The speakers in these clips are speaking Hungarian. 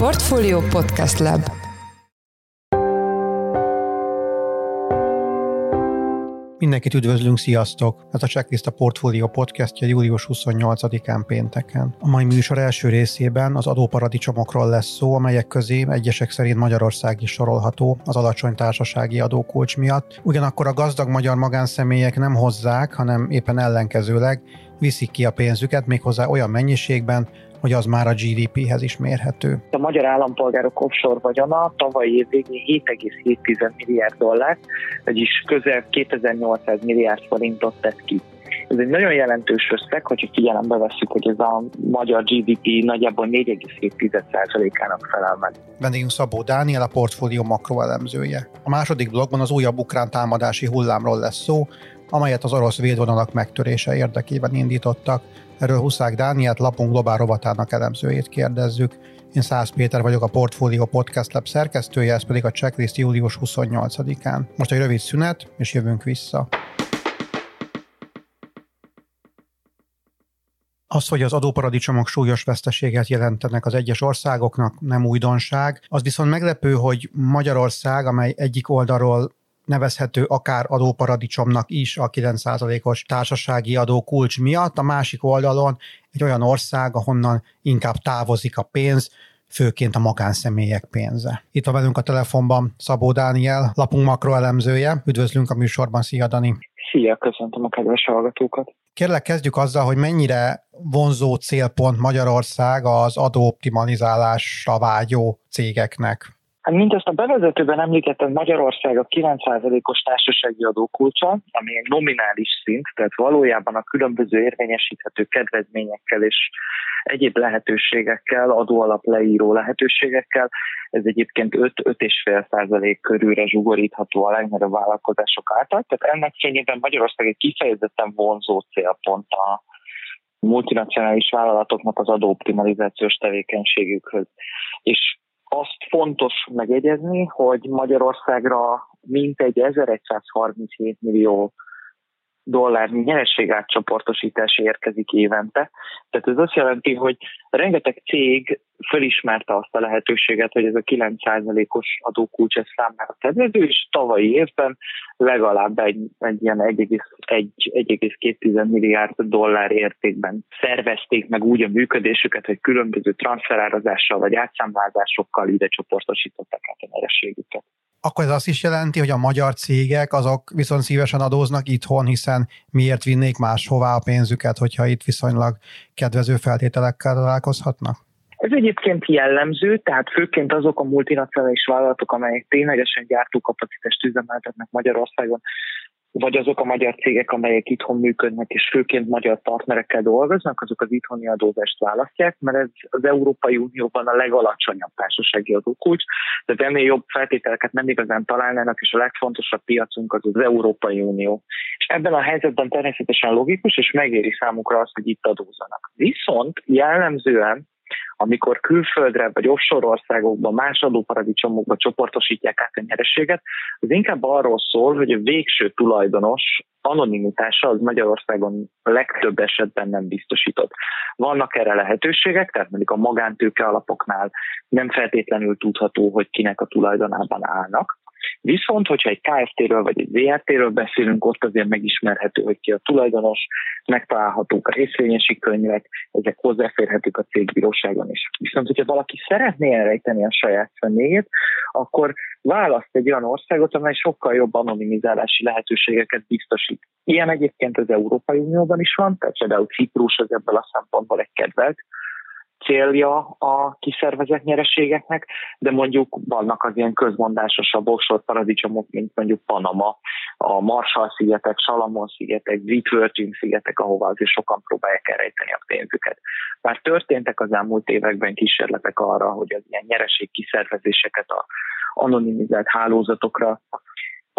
Portfolio Podcast Lab Mindenkit üdvözlünk, sziasztok! Ez a Checklist a Portfolio podcastja július 28-án pénteken. A mai műsor első részében az adóparadicsomokról lesz szó, amelyek közé egyesek szerint Magyarország is sorolható az alacsony társasági adókulcs miatt. Ugyanakkor a gazdag magyar magánszemélyek nem hozzák, hanem éppen ellenkezőleg viszik ki a pénzüket méghozzá olyan mennyiségben, hogy az már a GDP-hez is mérhető. A magyar állampolgárok offshore vagyona tavalyi év végén 7,7 milliárd dollár, vagyis közel 2800 milliárd forintot tett ki. Ez egy nagyon jelentős összeg, hogyha figyelembe veszük, hogy ez a magyar GDP nagyjából 4,7%-ának felel meg. Vendégünk Szabó Dániel, a portfólió makroelemzője. A második blogban az újabb ukrán támadási hullámról lesz szó, amelyet az orosz védvonalak megtörése érdekében indítottak. Erről Huszák Dániát, lapunk globál rovatának elemzőjét kérdezzük. Én Szász Péter vagyok, a Portfolio Podcast Lab szerkesztője, ez pedig a checklist július 28-án. Most egy rövid szünet, és jövünk vissza. Az, hogy az adóparadicsomok súlyos veszteséget jelentenek az egyes országoknak, nem újdonság. Az viszont meglepő, hogy Magyarország, amely egyik oldalról nevezhető akár adóparadicsomnak is a 9%-os társasági adó kulcs miatt, a másik oldalon egy olyan ország, ahonnan inkább távozik a pénz, főként a magánszemélyek pénze. Itt van velünk a telefonban Szabó Dániel, lapunk makroelemzője. Üdvözlünk a műsorban, szia Dani! Szia, köszöntöm a kedves hallgatókat! Kérlek, kezdjük azzal, hogy mennyire vonzó célpont Magyarország az adóoptimalizálásra vágyó cégeknek. Hát mint ezt a bevezetőben említettem, Magyarország a 9%-os társasági adókulcsa, ami egy nominális szint, tehát valójában a különböző érvényesíthető kedvezményekkel és egyéb lehetőségekkel, adóalap leíró lehetőségekkel, ez egyébként 5-5,5% körülre zsugorítható a legnagyobb vállalkozások által. Tehát ennek fényében Magyarország egy kifejezetten vonzó célpont a multinacionális vállalatoknak az adóoptimalizációs tevékenységükhöz. És azt fontos megjegyezni, hogy Magyarországra mintegy 1137 millió dollárnyi nyerességátcsoportosítás érkezik évente. Tehát ez azt jelenti, hogy rengeteg cég fölismerte azt a lehetőséget, hogy ez a 9%-os adókulcs ez számára kedvező, és tavalyi évben legalább egy, egy ilyen 1,2 milliárd dollár értékben szervezték meg úgy a működésüket, hogy különböző transferárazással vagy átszámlázásokkal ide csoportosították át a akkor ez azt is jelenti, hogy a magyar cégek azok viszont szívesen adóznak itthon, hiszen miért vinnék máshová a pénzüket, hogyha itt viszonylag kedvező feltételekkel találkozhatnak? Ez egyébként jellemző, tehát főként azok a multinacionális vállalatok, amelyek ténylegesen gyártókapacitást üzemeltetnek Magyarországon, vagy azok a magyar cégek, amelyek itthon működnek, és főként magyar partnerekkel dolgoznak, azok az itthoni adózást választják, mert ez az Európai Unióban a legalacsonyabb társasági adókulcs, tehát ennél jobb feltételeket nem igazán találnának, és a legfontosabb piacunk az az Európai Unió. És ebben a helyzetben természetesen logikus, és megéri számukra az, hogy itt adózanak. Viszont jellemzően amikor külföldre vagy offshore országokban, más adóparadicsomokba csoportosítják át a nyerességet, az inkább arról szól, hogy a végső tulajdonos anonimitása az Magyarországon legtöbb esetben nem biztosított. Vannak erre lehetőségek, tehát mondjuk a magántőke alapoknál nem feltétlenül tudható, hogy kinek a tulajdonában állnak, Viszont, hogyha egy KFT-ről vagy egy ZRT-ről beszélünk, ott azért megismerhető, hogy ki a tulajdonos, megtalálhatók a részvényesi könyvek, ezek hozzáférhetők a cégbíróságon is. Viszont, hogyha valaki szeretné elrejteni a saját személyét, akkor választ egy olyan országot, amely sokkal jobb anonimizálási lehetőségeket biztosít. Ilyen egyébként az Európai Unióban is van, tehát például Ciprus az ebből a szempontból egy kedvelt célja a kiszervezett nyereségeknek, de mondjuk vannak az ilyen közmondásosabb offshore paradicsomok, mint mondjuk Panama, a Marshall-szigetek, Salamon-szigetek, Witworthing-szigetek, ahova azért sokan próbálják elrejteni a pénzüket. Bár történtek az elmúlt években kísérletek arra, hogy az ilyen nyereség kiszervezéseket a anonimizált hálózatokra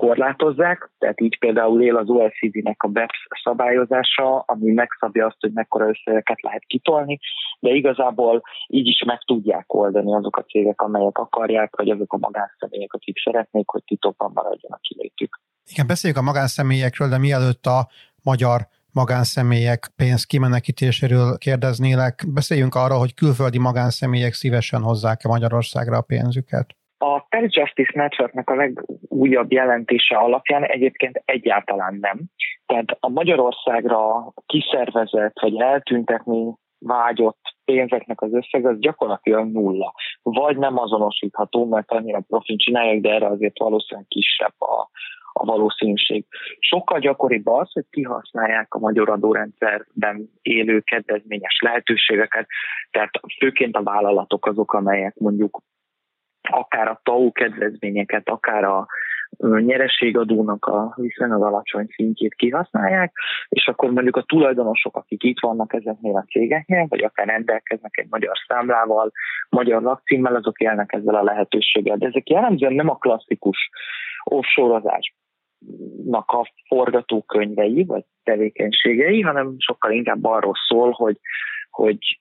korlátozzák, tehát így például él az OECD-nek a BEPS szabályozása, ami megszabja azt, hogy mekkora összegeket lehet kitolni, de igazából így is meg tudják oldani azok a cégek, amelyek akarják, vagy azok a magánszemélyek, akik szeretnék, hogy titokban maradjon a kilétük. Igen, beszéljük a magánszemélyekről, de mielőtt a magyar magánszemélyek pénz kimenekítéséről kérdeznélek. Beszéljünk arról, hogy külföldi magánszemélyek szívesen hozzák-e Magyarországra a pénzüket. A Tax Justice Networknek a legújabb jelentése alapján egyébként egyáltalán nem. Tehát a Magyarországra kiszervezett vagy eltüntetni vágyott pénzeknek az összeg az gyakorlatilag nulla. Vagy nem azonosítható, mert annyira profin csinálják, de erre azért valószínűleg kisebb a, a valószínűség. Sokkal gyakoribb az, hogy kihasználják a magyar adórendszerben élő kedvezményes lehetőségeket, tehát főként a vállalatok azok, amelyek mondjuk akár a TAU kedvezményeket, akár a nyereségadónak a viszonylag alacsony szintjét kihasználják, és akkor mondjuk a tulajdonosok, akik itt vannak ezeknél a cégeknél, vagy akár rendelkeznek egy magyar számlával, magyar lakcímmel, azok élnek ezzel a lehetőséggel. De ezek jellemzően nem a klasszikus offshore a forgatókönyvei, vagy tevékenységei, hanem sokkal inkább arról szól, hogy, hogy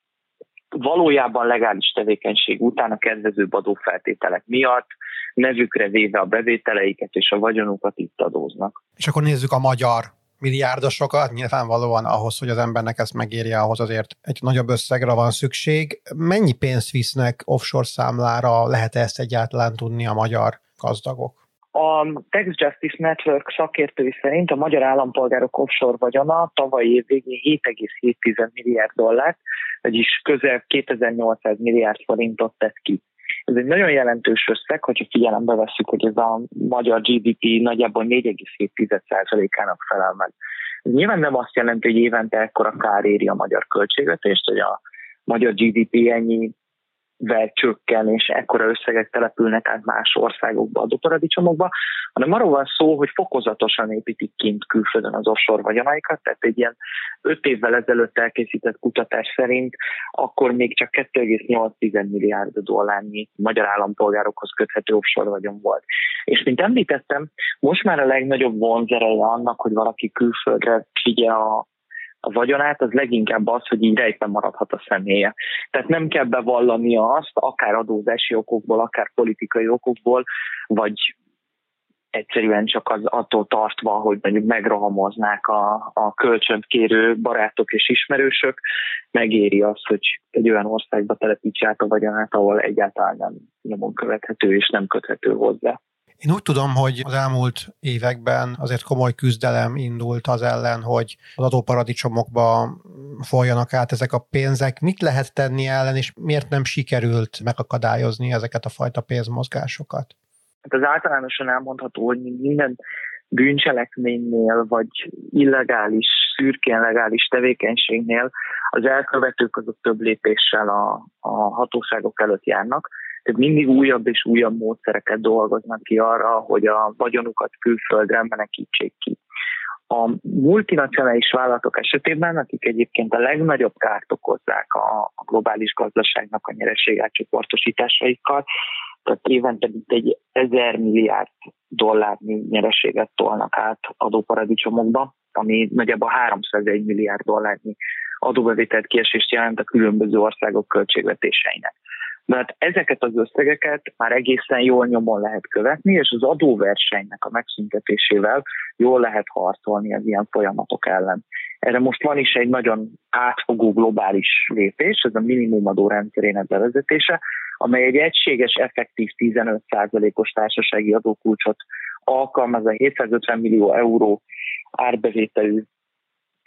valójában legális tevékenység után a kedvezőbb adófeltételek miatt nevükre véve a bevételeiket és a vagyonukat itt adóznak. És akkor nézzük a magyar milliárdosokat, nyilvánvalóan ahhoz, hogy az embernek ezt megérje, ahhoz azért egy nagyobb összegre van szükség. Mennyi pénzt visznek offshore számlára, lehet ezt egyáltalán tudni a magyar gazdagok? A Tax Justice Network szakértői szerint a magyar állampolgárok offshore vagyona tavaly év végén 7,7 milliárd dollár, vagyis közel 2800 milliárd forintot tett ki. Ez egy nagyon jelentős összeg, hogyha figyelembe veszük, hogy ez a magyar GDP nagyjából 4,7%-ának felel meg. Ez nyilván nem azt jelenti, hogy évente ekkora kár éri a magyar költségvetést, hogy a magyar GDP ennyi csökken, és ekkora összegek települnek át más országokba, adóparadicsomokba, hanem arról van szó, hogy fokozatosan építik kint külföldön az offshore vagyonaikat, tehát egy ilyen öt évvel ezelőtt elkészített kutatás szerint akkor még csak 2,8 milliárd dollárnyi magyar állampolgárokhoz köthető offshore vagyon volt. És mint említettem, most már a legnagyobb vonzereje annak, hogy valaki külföldre figyel a a vagyonát, az leginkább az, hogy így rejtve maradhat a személye. Tehát nem kell bevallania azt, akár adózási okokból, akár politikai okokból, vagy egyszerűen csak az attól tartva, hogy mondjuk megrohamoznák a, a kölcsönt kérő barátok és ismerősök, megéri azt, hogy egy olyan országba telepítsák a vagyonát, ahol egyáltalán nem nyomon követhető és nem köthető hozzá. Én úgy tudom, hogy az elmúlt években azért komoly küzdelem indult az ellen, hogy az adóparadicsomokba folyanak át ezek a pénzek. Mit lehet tenni ellen, és miért nem sikerült megakadályozni ezeket a fajta pénzmozgásokat? Hát az általánosan elmondható, hogy minden bűncselekménynél, vagy illegális, szürkén legális tevékenységnél az elkövetők azok több lépéssel a, a hatóságok előtt járnak tehát mindig újabb és újabb módszereket dolgoznak ki arra, hogy a vagyonukat külföldre menekítsék ki. A multinacionális vállalatok esetében, akik egyébként a legnagyobb kárt okozzák a, globális gazdaságnak a nyereségátcsoportosításaikkal, tehát évente mint egy ezer milliárd dollárnyi nyereséget tolnak át adóparadicsomokba, ami nagyjából 301 milliárd dollárnyi adóbevételt kiesést jelent a különböző országok költségvetéseinek mert ezeket az összegeket már egészen jól nyomon lehet követni, és az adóversenynek a megszüntetésével jól lehet harcolni az ilyen folyamatok ellen. Erre most van is egy nagyon átfogó globális lépés, ez a minimumadó rendszerének bevezetése, amely egy egységes, effektív 15%-os társasági adókulcsot alkalmaz a 750 millió euró árbevételű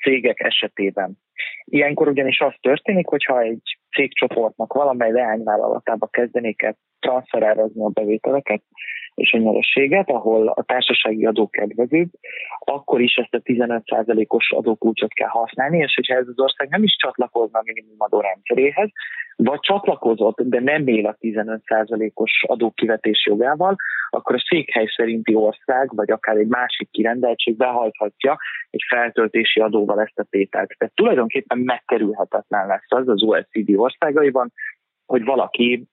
cégek esetében. Ilyenkor ugyanis az történik, hogyha egy cégcsoportnak valamely leányvállalatába kezdenék el transferárazni a bevételeket és a nyerességet, ahol a társasági adó kedvezőbb, akkor is ezt a 15%-os adókulcsot kell használni, és hogyha ez az ország nem is csatlakozna a minimumadó rendszeréhez, vagy csatlakozott, de nem él a 15%-os adókivetés jogával, akkor a székhely szerinti ország, vagy akár egy másik kirendeltség behajthatja egy feltöltési adóval ezt a tételt. Tehát tulajdonképpen megkerülhetetlen lesz az az OECD országaiban, hogy valaki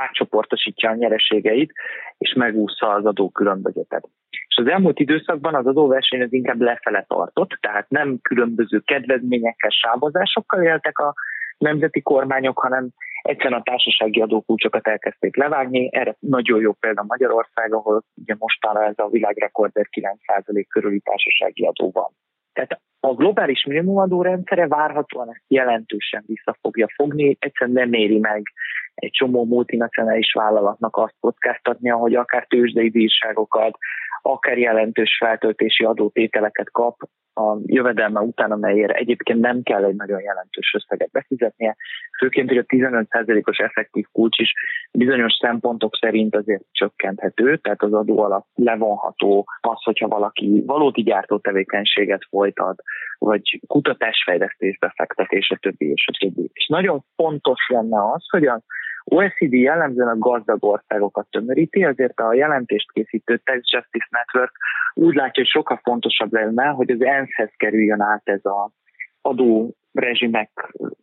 átcsoportosítja a nyereségeit, és megúszza az adókülönbözetet. És az elmúlt időszakban az adóverseny az inkább lefele tartott, tehát nem különböző kedvezményekkel, sávozásokkal éltek a nemzeti kormányok, hanem egyszerűen a társasági adókulcsokat elkezdték levágni. Erre nagyon jó példa Magyarország, ahol ugye mostanra ez a világrekorder 9% körüli társasági adó van. Tehát a globális minimumadó rendszere várhatóan ezt jelentősen vissza fogja fogni, egyszerűen nem éri meg egy csomó multinacionális vállalatnak azt kockáztatnia, hogy akár tőzsdei bírságokat, akár jelentős feltöltési adótételeket kap a jövedelme után, amelyért egyébként nem kell egy nagyon jelentős összeget befizetnie, főként, hogy a 15%-os effektív kulcs is bizonyos szempontok szerint azért csökkenthető, tehát az adó alatt levonható az, hogyha valaki valódi gyártó tevékenységet folytat, vagy kutatásfejlesztés befektetés, a többi és a többi. És nagyon fontos lenne az, hogy az OECD jellemzően a gazdag országokat tömöríti, azért a jelentést készítő Tax Justice Network úgy látja, hogy sokkal fontosabb lenne, hogy az ENSZ-hez kerüljön át ez a adó rezsimek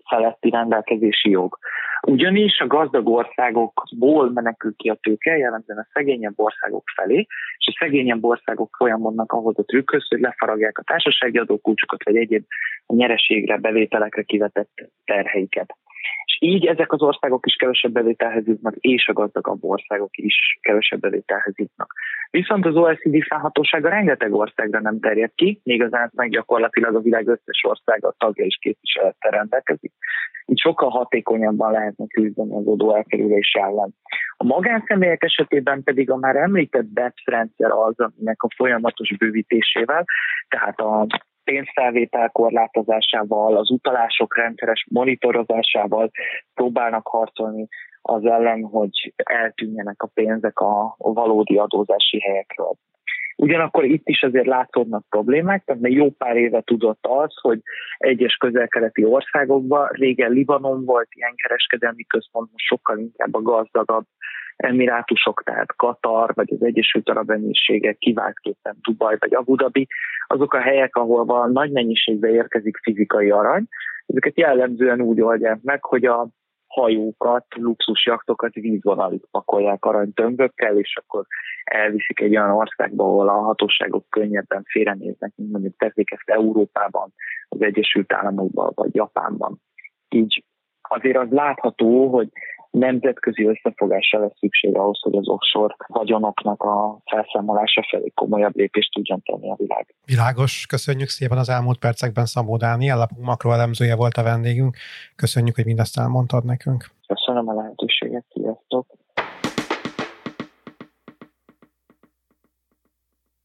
feletti rendelkezési jog. Ugyanis a gazdag országokból menekül ki a tőke, jellemzően a szegényebb országok felé, és a szegényebb országok folyamodnak ahhoz a trükkhöz, hogy lefaragják a társasági adókulcsokat, vagy egyéb a nyereségre, bevételekre kivetett terheiket. És így ezek az országok is kevesebb bevételhez jutnak, és a gazdagabb országok is kevesebb bevételhez jutnak. Viszont az OECD felhatósága rengeteg országra nem terjed ki, még az ENSZ meg gyakorlatilag a világ összes országa tagja és képviselettel rendelkezik. Így sokkal hatékonyabban lehetne küzdeni az adó elkerülés ellen. A magánszemélyek esetében pedig a már említett BEPS rendszer az, aminek a folyamatos bővítésével, tehát a pénzfelvétel korlátozásával, az utalások rendszeres monitorozásával próbálnak harcolni az ellen, hogy eltűnjenek a pénzek a valódi adózási helyekről. Ugyanakkor itt is azért látszódnak problémák, tehát még jó pár éve tudott az, hogy egyes közel-keleti országokban, régen Libanon volt ilyen kereskedelmi központ, most sokkal inkább a gazdagabb emirátusok, tehát Katar, vagy az Egyesült Arab Emírségek, kiváltképpen Dubaj, vagy Abu Dhabi, azok a helyek, ahol van nagy mennyiségbe érkezik fizikai arany, ezeket jellemzően úgy oldják meg, hogy a hajókat, luxusjaktokat vízvonalig pakolják aranytömbökkel, és akkor elviszik egy olyan országba, ahol a hatóságok könnyebben félrenéznek, mint mondjuk teszik ezt Európában, az Egyesült Államokban, vagy Japánban. Így azért az látható, hogy nemzetközi összefogásra lesz szükség ahhoz, hogy az offshore vagyonoknak a felszámolása felé komolyabb lépést tudjon tenni a világ. Világos, köszönjük szépen az elmúlt percekben Szabó Dániel, lapunk makroelemzője volt a vendégünk. Köszönjük, hogy mindezt elmondtad nekünk. Köszönöm a lehetőséget, sziasztok!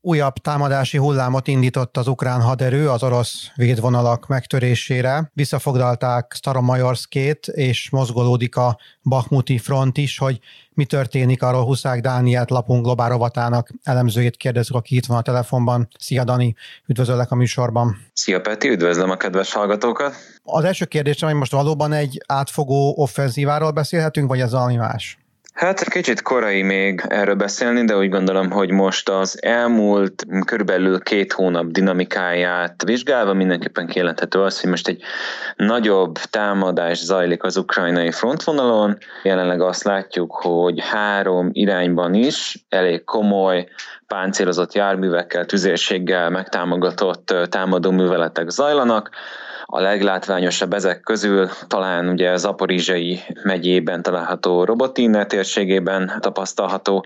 Újabb támadási hullámot indított az ukrán haderő az orosz védvonalak megtörésére. Visszafoglalták Staromajorszkét, és mozgolódik a Bakhmuti front is, hogy mi történik, arról Huszák Dániát lapunk globál rovatának elemzőjét kérdezzük, aki itt van a telefonban. Szia Dani, üdvözöllek a műsorban. Szia Peti, üdvözlöm a kedves hallgatókat. Az első kérdésem, hogy most valóban egy átfogó offenzíváról beszélhetünk, vagy ez valami más? Hát kicsit korai még erről beszélni, de úgy gondolom, hogy most az elmúlt körülbelül két hónap dinamikáját vizsgálva mindenképpen kijelenthető az, hogy most egy nagyobb támadás zajlik az ukrajnai frontvonalon. Jelenleg azt látjuk, hogy három irányban is elég komoly páncélozott járművekkel, tüzérséggel megtámogatott támadó műveletek zajlanak. A leglátványosabb ezek közül talán ugye Zaporizsai megyében található Robotine térségében tapasztalható,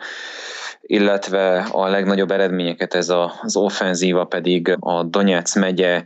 illetve a legnagyobb eredményeket ez az offenzíva pedig a Donetsz megye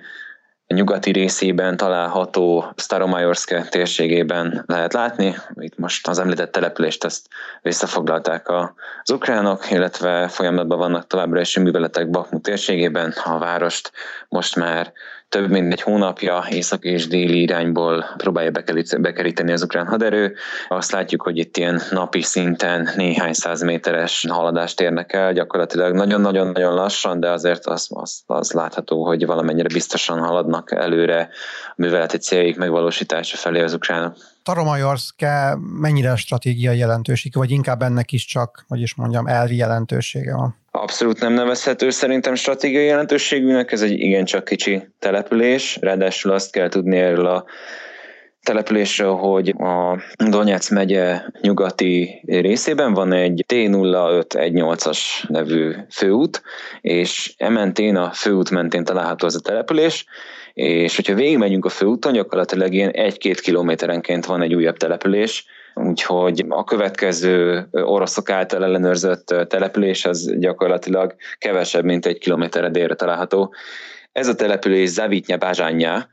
nyugati részében található Staromajorszke térségében lehet látni. Itt most az említett települést ezt visszafoglalták az ukránok, illetve folyamatban vannak továbbra is műveletek Bakmut térségében. A várost most már több mint egy hónapja észak és déli irányból próbálja bekeríteni az ukrán haderő. Azt látjuk, hogy itt ilyen napi szinten néhány száz méteres haladást érnek el, gyakorlatilag nagyon-nagyon-nagyon lassan, de azért az, az, az látható, hogy valamennyire biztosan haladnak előre a műveleti céljaik megvalósítása felé az ukránok. Taromajorszke mennyire stratégiai jelentőség, vagy inkább ennek is csak, hogy is mondjam, elvi jelentősége van? Abszolút nem nevezhető szerintem stratégiai jelentőségűnek, ez egy igencsak kicsi település, ráadásul azt kell tudni erről a településről, hogy a Donetsz megye nyugati részében van egy T0518-as nevű főút, és ementén a főút mentén található az a település, és hogyha végigmegyünk a főúton, gyakorlatilag ilyen egy-két kilométerenként van egy újabb település, úgyhogy a következő oroszok által ellenőrzött település az gyakorlatilag kevesebb, mint egy kilométerre délre található. Ez a település Zavitnya Bázsánya,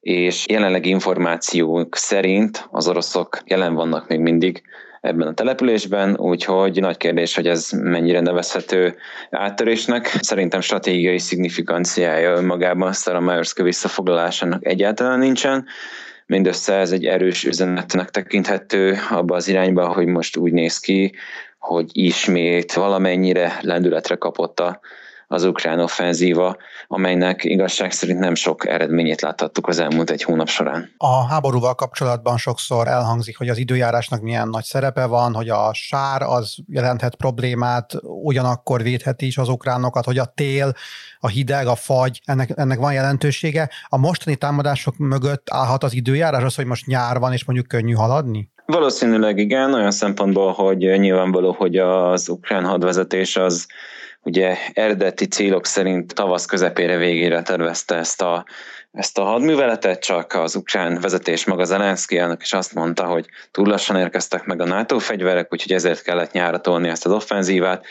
és jelenlegi információk szerint az oroszok jelen vannak még mindig ebben a településben, úgyhogy nagy kérdés, hogy ez mennyire nevezhető áttörésnek. Szerintem stratégiai szignifikanciája önmagában Staromajerszka visszafoglalásának egyáltalán nincsen, mindössze ez egy erős üzenetnek tekinthető abba az irányba, hogy most úgy néz ki, hogy ismét valamennyire lendületre kapott a az ukrán offenzíva, amelynek igazság szerint nem sok eredményét láthattuk az elmúlt egy hónap során. A háborúval kapcsolatban sokszor elhangzik, hogy az időjárásnak milyen nagy szerepe van, hogy a sár az jelenthet problémát, ugyanakkor védheti is az ukránokat, hogy a tél, a hideg, a fagy, ennek, ennek van jelentősége. A mostani támadások mögött állhat az időjárás az, hogy most nyár van, és mondjuk könnyű haladni? Valószínűleg igen, olyan szempontból, hogy nyilvánvaló, hogy az ukrán hadvezetés az ugye eredeti célok szerint tavasz közepére végére tervezte ezt a, ezt a hadműveletet, csak az ukrán vezetés maga Zelenszky elnök is azt mondta, hogy túl lassan érkeztek meg a NATO fegyverek, úgyhogy ezért kellett nyára tolni ezt az offenzívát,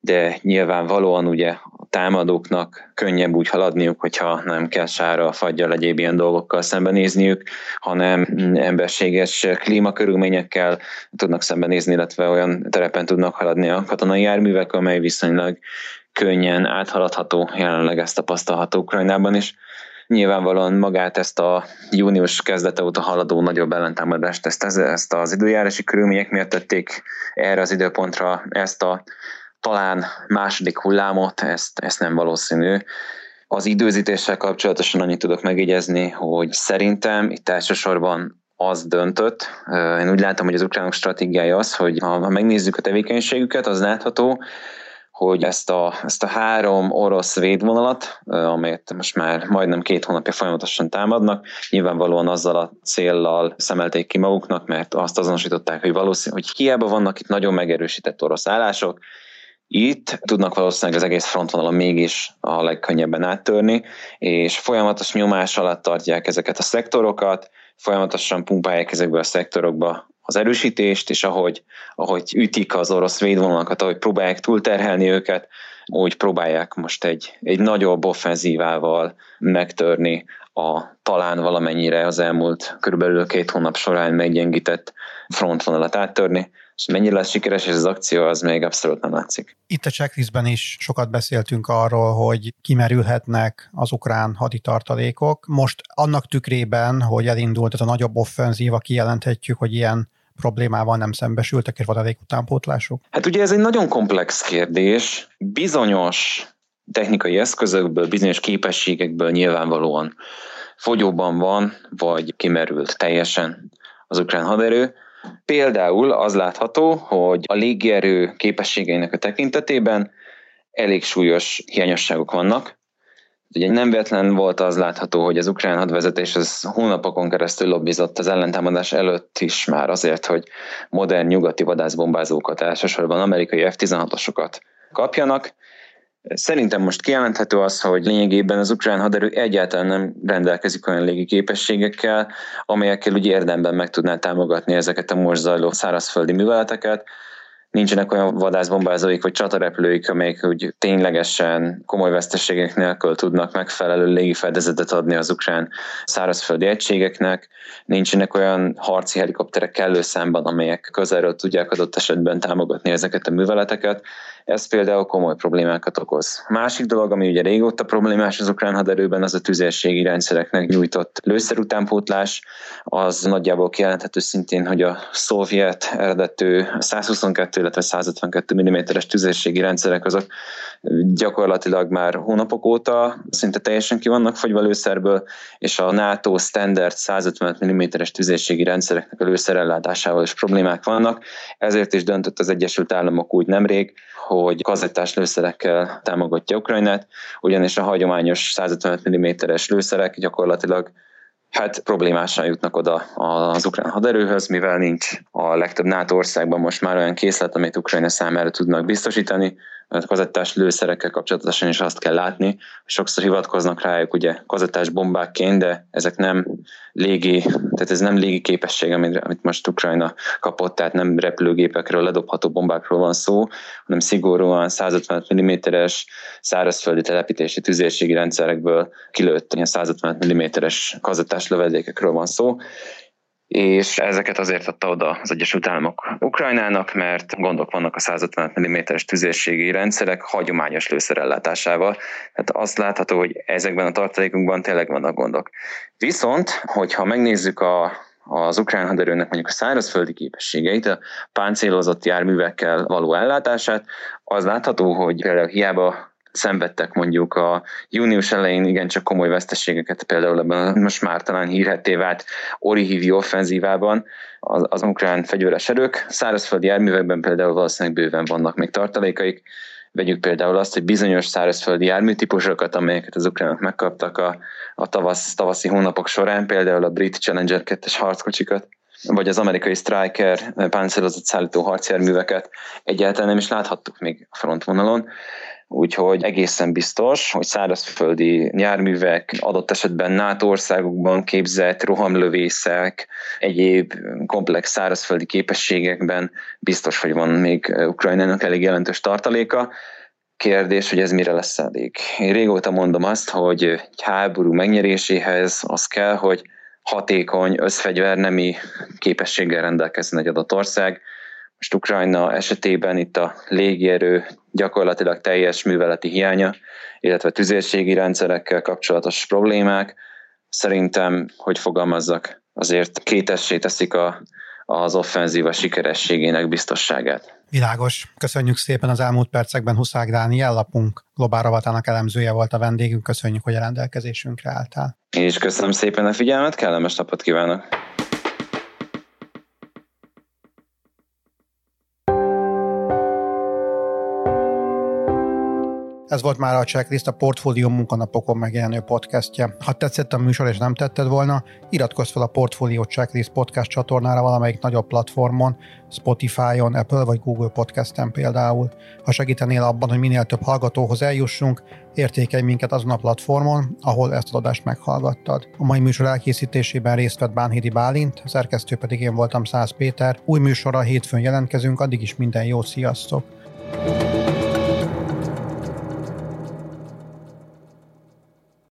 de nyilvánvalóan ugye támadóknak könnyebb úgy haladniuk, hogyha nem kell sára, fagyjal, egyéb ilyen dolgokkal szembenézniük, hanem emberséges klímakörülményekkel tudnak szembenézni, illetve olyan terepen tudnak haladni a katonai járművek, amely viszonylag könnyen áthaladható, jelenleg ezt tapasztalható Ukrajnában is. Nyilvánvalóan magát ezt a június kezdete óta haladó nagyobb ellentámadást, ezt, ezt az időjárási körülmények miatt tették erre az időpontra ezt a talán második hullámot, ezt, ezt nem valószínű. Az időzítéssel kapcsolatosan annyit tudok megjegyezni, hogy szerintem itt elsősorban az döntött. Én úgy látom, hogy az ukránok stratégiája az, hogy ha megnézzük a tevékenységüket, az látható, hogy ezt a, ezt a három orosz védvonalat, amelyet most már majdnem két hónapja folyamatosan támadnak, nyilvánvalóan azzal a céllal szemelték ki maguknak, mert azt azonosították, hogy valószínű, hogy hiába vannak itt nagyon megerősített orosz állások, itt tudnak valószínűleg az egész frontvonalon mégis a legkönnyebben áttörni, és folyamatos nyomás alatt tartják ezeket a szektorokat, folyamatosan pumpálják ezekbe a szektorokba az erősítést, és ahogy, ahogy ütik az orosz védvonalakat, ahogy próbálják túlterhelni őket, úgy próbálják most egy, egy nagyobb offenzívával megtörni a talán valamennyire az elmúlt körülbelül két hónap során meggyengített frontvonalat áttörni, és mennyire lesz sikeres ez az akció, az még abszolút nem látszik. Itt a checklistben is sokat beszéltünk arról, hogy kimerülhetnek az ukrán haditartalékok. Most annak tükrében, hogy elindult ez a nagyobb offenzíva, kijelenthetjük, hogy ilyen problémával nem szembesültek, és vadadék utánpótlások? Hát ugye ez egy nagyon komplex kérdés. Bizonyos technikai eszközökből, bizonyos képességekből nyilvánvalóan fogyóban van, vagy kimerült teljesen az ukrán haderő. Például az látható, hogy a légierő képességeinek a tekintetében elég súlyos hiányosságok vannak. Ugye nem véletlen volt az látható, hogy az ukrán hadvezetés az hónapokon keresztül lobbizott az ellentámadás előtt is már azért, hogy modern nyugati vadászbombázókat, elsősorban amerikai F-16-osokat kapjanak, Szerintem most kijelenthető az, hogy lényegében az ukrán haderő egyáltalán nem rendelkezik olyan légi képességekkel, amelyekkel úgy érdemben meg tudná támogatni ezeket a most zajló szárazföldi műveleteket. Nincsenek olyan vadászbombázóik vagy csatarepülőik, amelyek úgy ténylegesen komoly veszteségek nélkül tudnak megfelelő légifedezetet adni az ukrán szárazföldi egységeknek. Nincsenek olyan harci helikopterek kellő számban, amelyek közelről tudják adott esetben támogatni ezeket a műveleteket ez például komoly problémákat okoz. Másik dolog, ami ugye régóta problémás az ukrán haderőben, az a tüzérségi rendszereknek nyújtott lőszerutánpótlás. Az nagyjából kijelenthető szintén, hogy a szovjet eredetű 122, illetve 152 mm-es tüzérségi rendszerek azok gyakorlatilag már hónapok óta szinte teljesen ki vannak fogyva lőszerből, és a NATO standard 150 mm-es tüzérségi rendszereknek a lőszerellátásával is problémák vannak. Ezért is döntött az Egyesült Államok úgy nemrég, hogy kazettás lőszerekkel támogatja Ukrajnát, ugyanis a hagyományos 155 mm-es lőszerek gyakorlatilag hát problémásan jutnak oda az ukrán haderőhöz, mivel nincs a legtöbb NATO országban most már olyan készlet, amit Ukrajna számára tudnak biztosítani, kazettás lőszerekkel kapcsolatosan is azt kell látni. Sokszor hivatkoznak rájuk ugye kazettás bombákként, de ezek nem légi, tehát ez nem légi képesség, amit, amit most Ukrajna kapott, tehát nem repülőgépekről, ledobható bombákról van szó, hanem szigorúan 150 mm-es szárazföldi telepítési tüzérségi rendszerekből kilőtt 150 mm-es kazettás lövedékekről van szó, és ezeket azért adta oda az Egyesült Államok Ukrajnának, mert gondok vannak a 150 mm-es tüzérségi rendszerek hagyományos lőszerellátásával. Tehát azt látható, hogy ezekben a tartalékunkban tényleg vannak gondok. Viszont, hogyha megnézzük a, az ukrán haderőnek mondjuk a szárazföldi képességeit, a páncélozott járművekkel való ellátását, az látható, hogy például hiába szenvedtek mondjuk a június elején igencsak komoly veszteségeket, például ebben most már talán hírhetté vált Orihívi offenzívában az, az ukrán fegyveres erők. Szárazföldi járművekben például valószínűleg bőven vannak még tartalékaik, Vegyük például azt, hogy bizonyos szárazföldi járműtípusokat, amelyeket az ukránok megkaptak a, a tavasz, tavaszi hónapok során, például a brit Challenger 2-es harckocsikat, vagy az amerikai Striker páncélozott szállító harcjárműveket egyáltalán nem is láthattuk még a frontvonalon. Úgyhogy egészen biztos, hogy szárazföldi járművek, adott esetben NATO országokban képzett rohamlövészek, egyéb komplex szárazföldi képességekben biztos, hogy van még Ukrajnának elég jelentős tartaléka. Kérdés, hogy ez mire lesz elég. Én régóta mondom azt, hogy egy háború megnyeréséhez az kell, hogy hatékony összfegyvernemi képességgel rendelkezzen egy adott ország, most Ukrajna esetében itt a légierő gyakorlatilag teljes műveleti hiánya, illetve tüzérségi rendszerekkel kapcsolatos problémák, szerintem, hogy fogalmazzak, azért kétessé teszik a, az offenzíva sikerességének biztosságát. Világos. Köszönjük szépen az elmúlt percekben Huszák Dániel lapunk globál rovatának elemzője volt a vendégünk. Köszönjük, hogy a rendelkezésünkre álltál. Én is köszönöm szépen a figyelmet, kellemes napot kívánok! Ez volt már a Checklist, a Portfólió munkanapokon megjelenő podcastje. Ha tetszett a műsor és nem tetted volna, iratkozz fel a Portfólió Checklist podcast csatornára valamelyik nagyobb platformon, Spotify-on, Apple vagy Google Podcast-en például. Ha segítenél abban, hogy minél több hallgatóhoz eljussunk, értékelj minket azon a platformon, ahol ezt az adást meghallgattad. A mai műsor elkészítésében részt vett Bánhidi Bálint, szerkesztő pedig én voltam Száz Péter. Új műsorra hétfőn jelentkezünk, addig is minden jó, sziasztok! thank you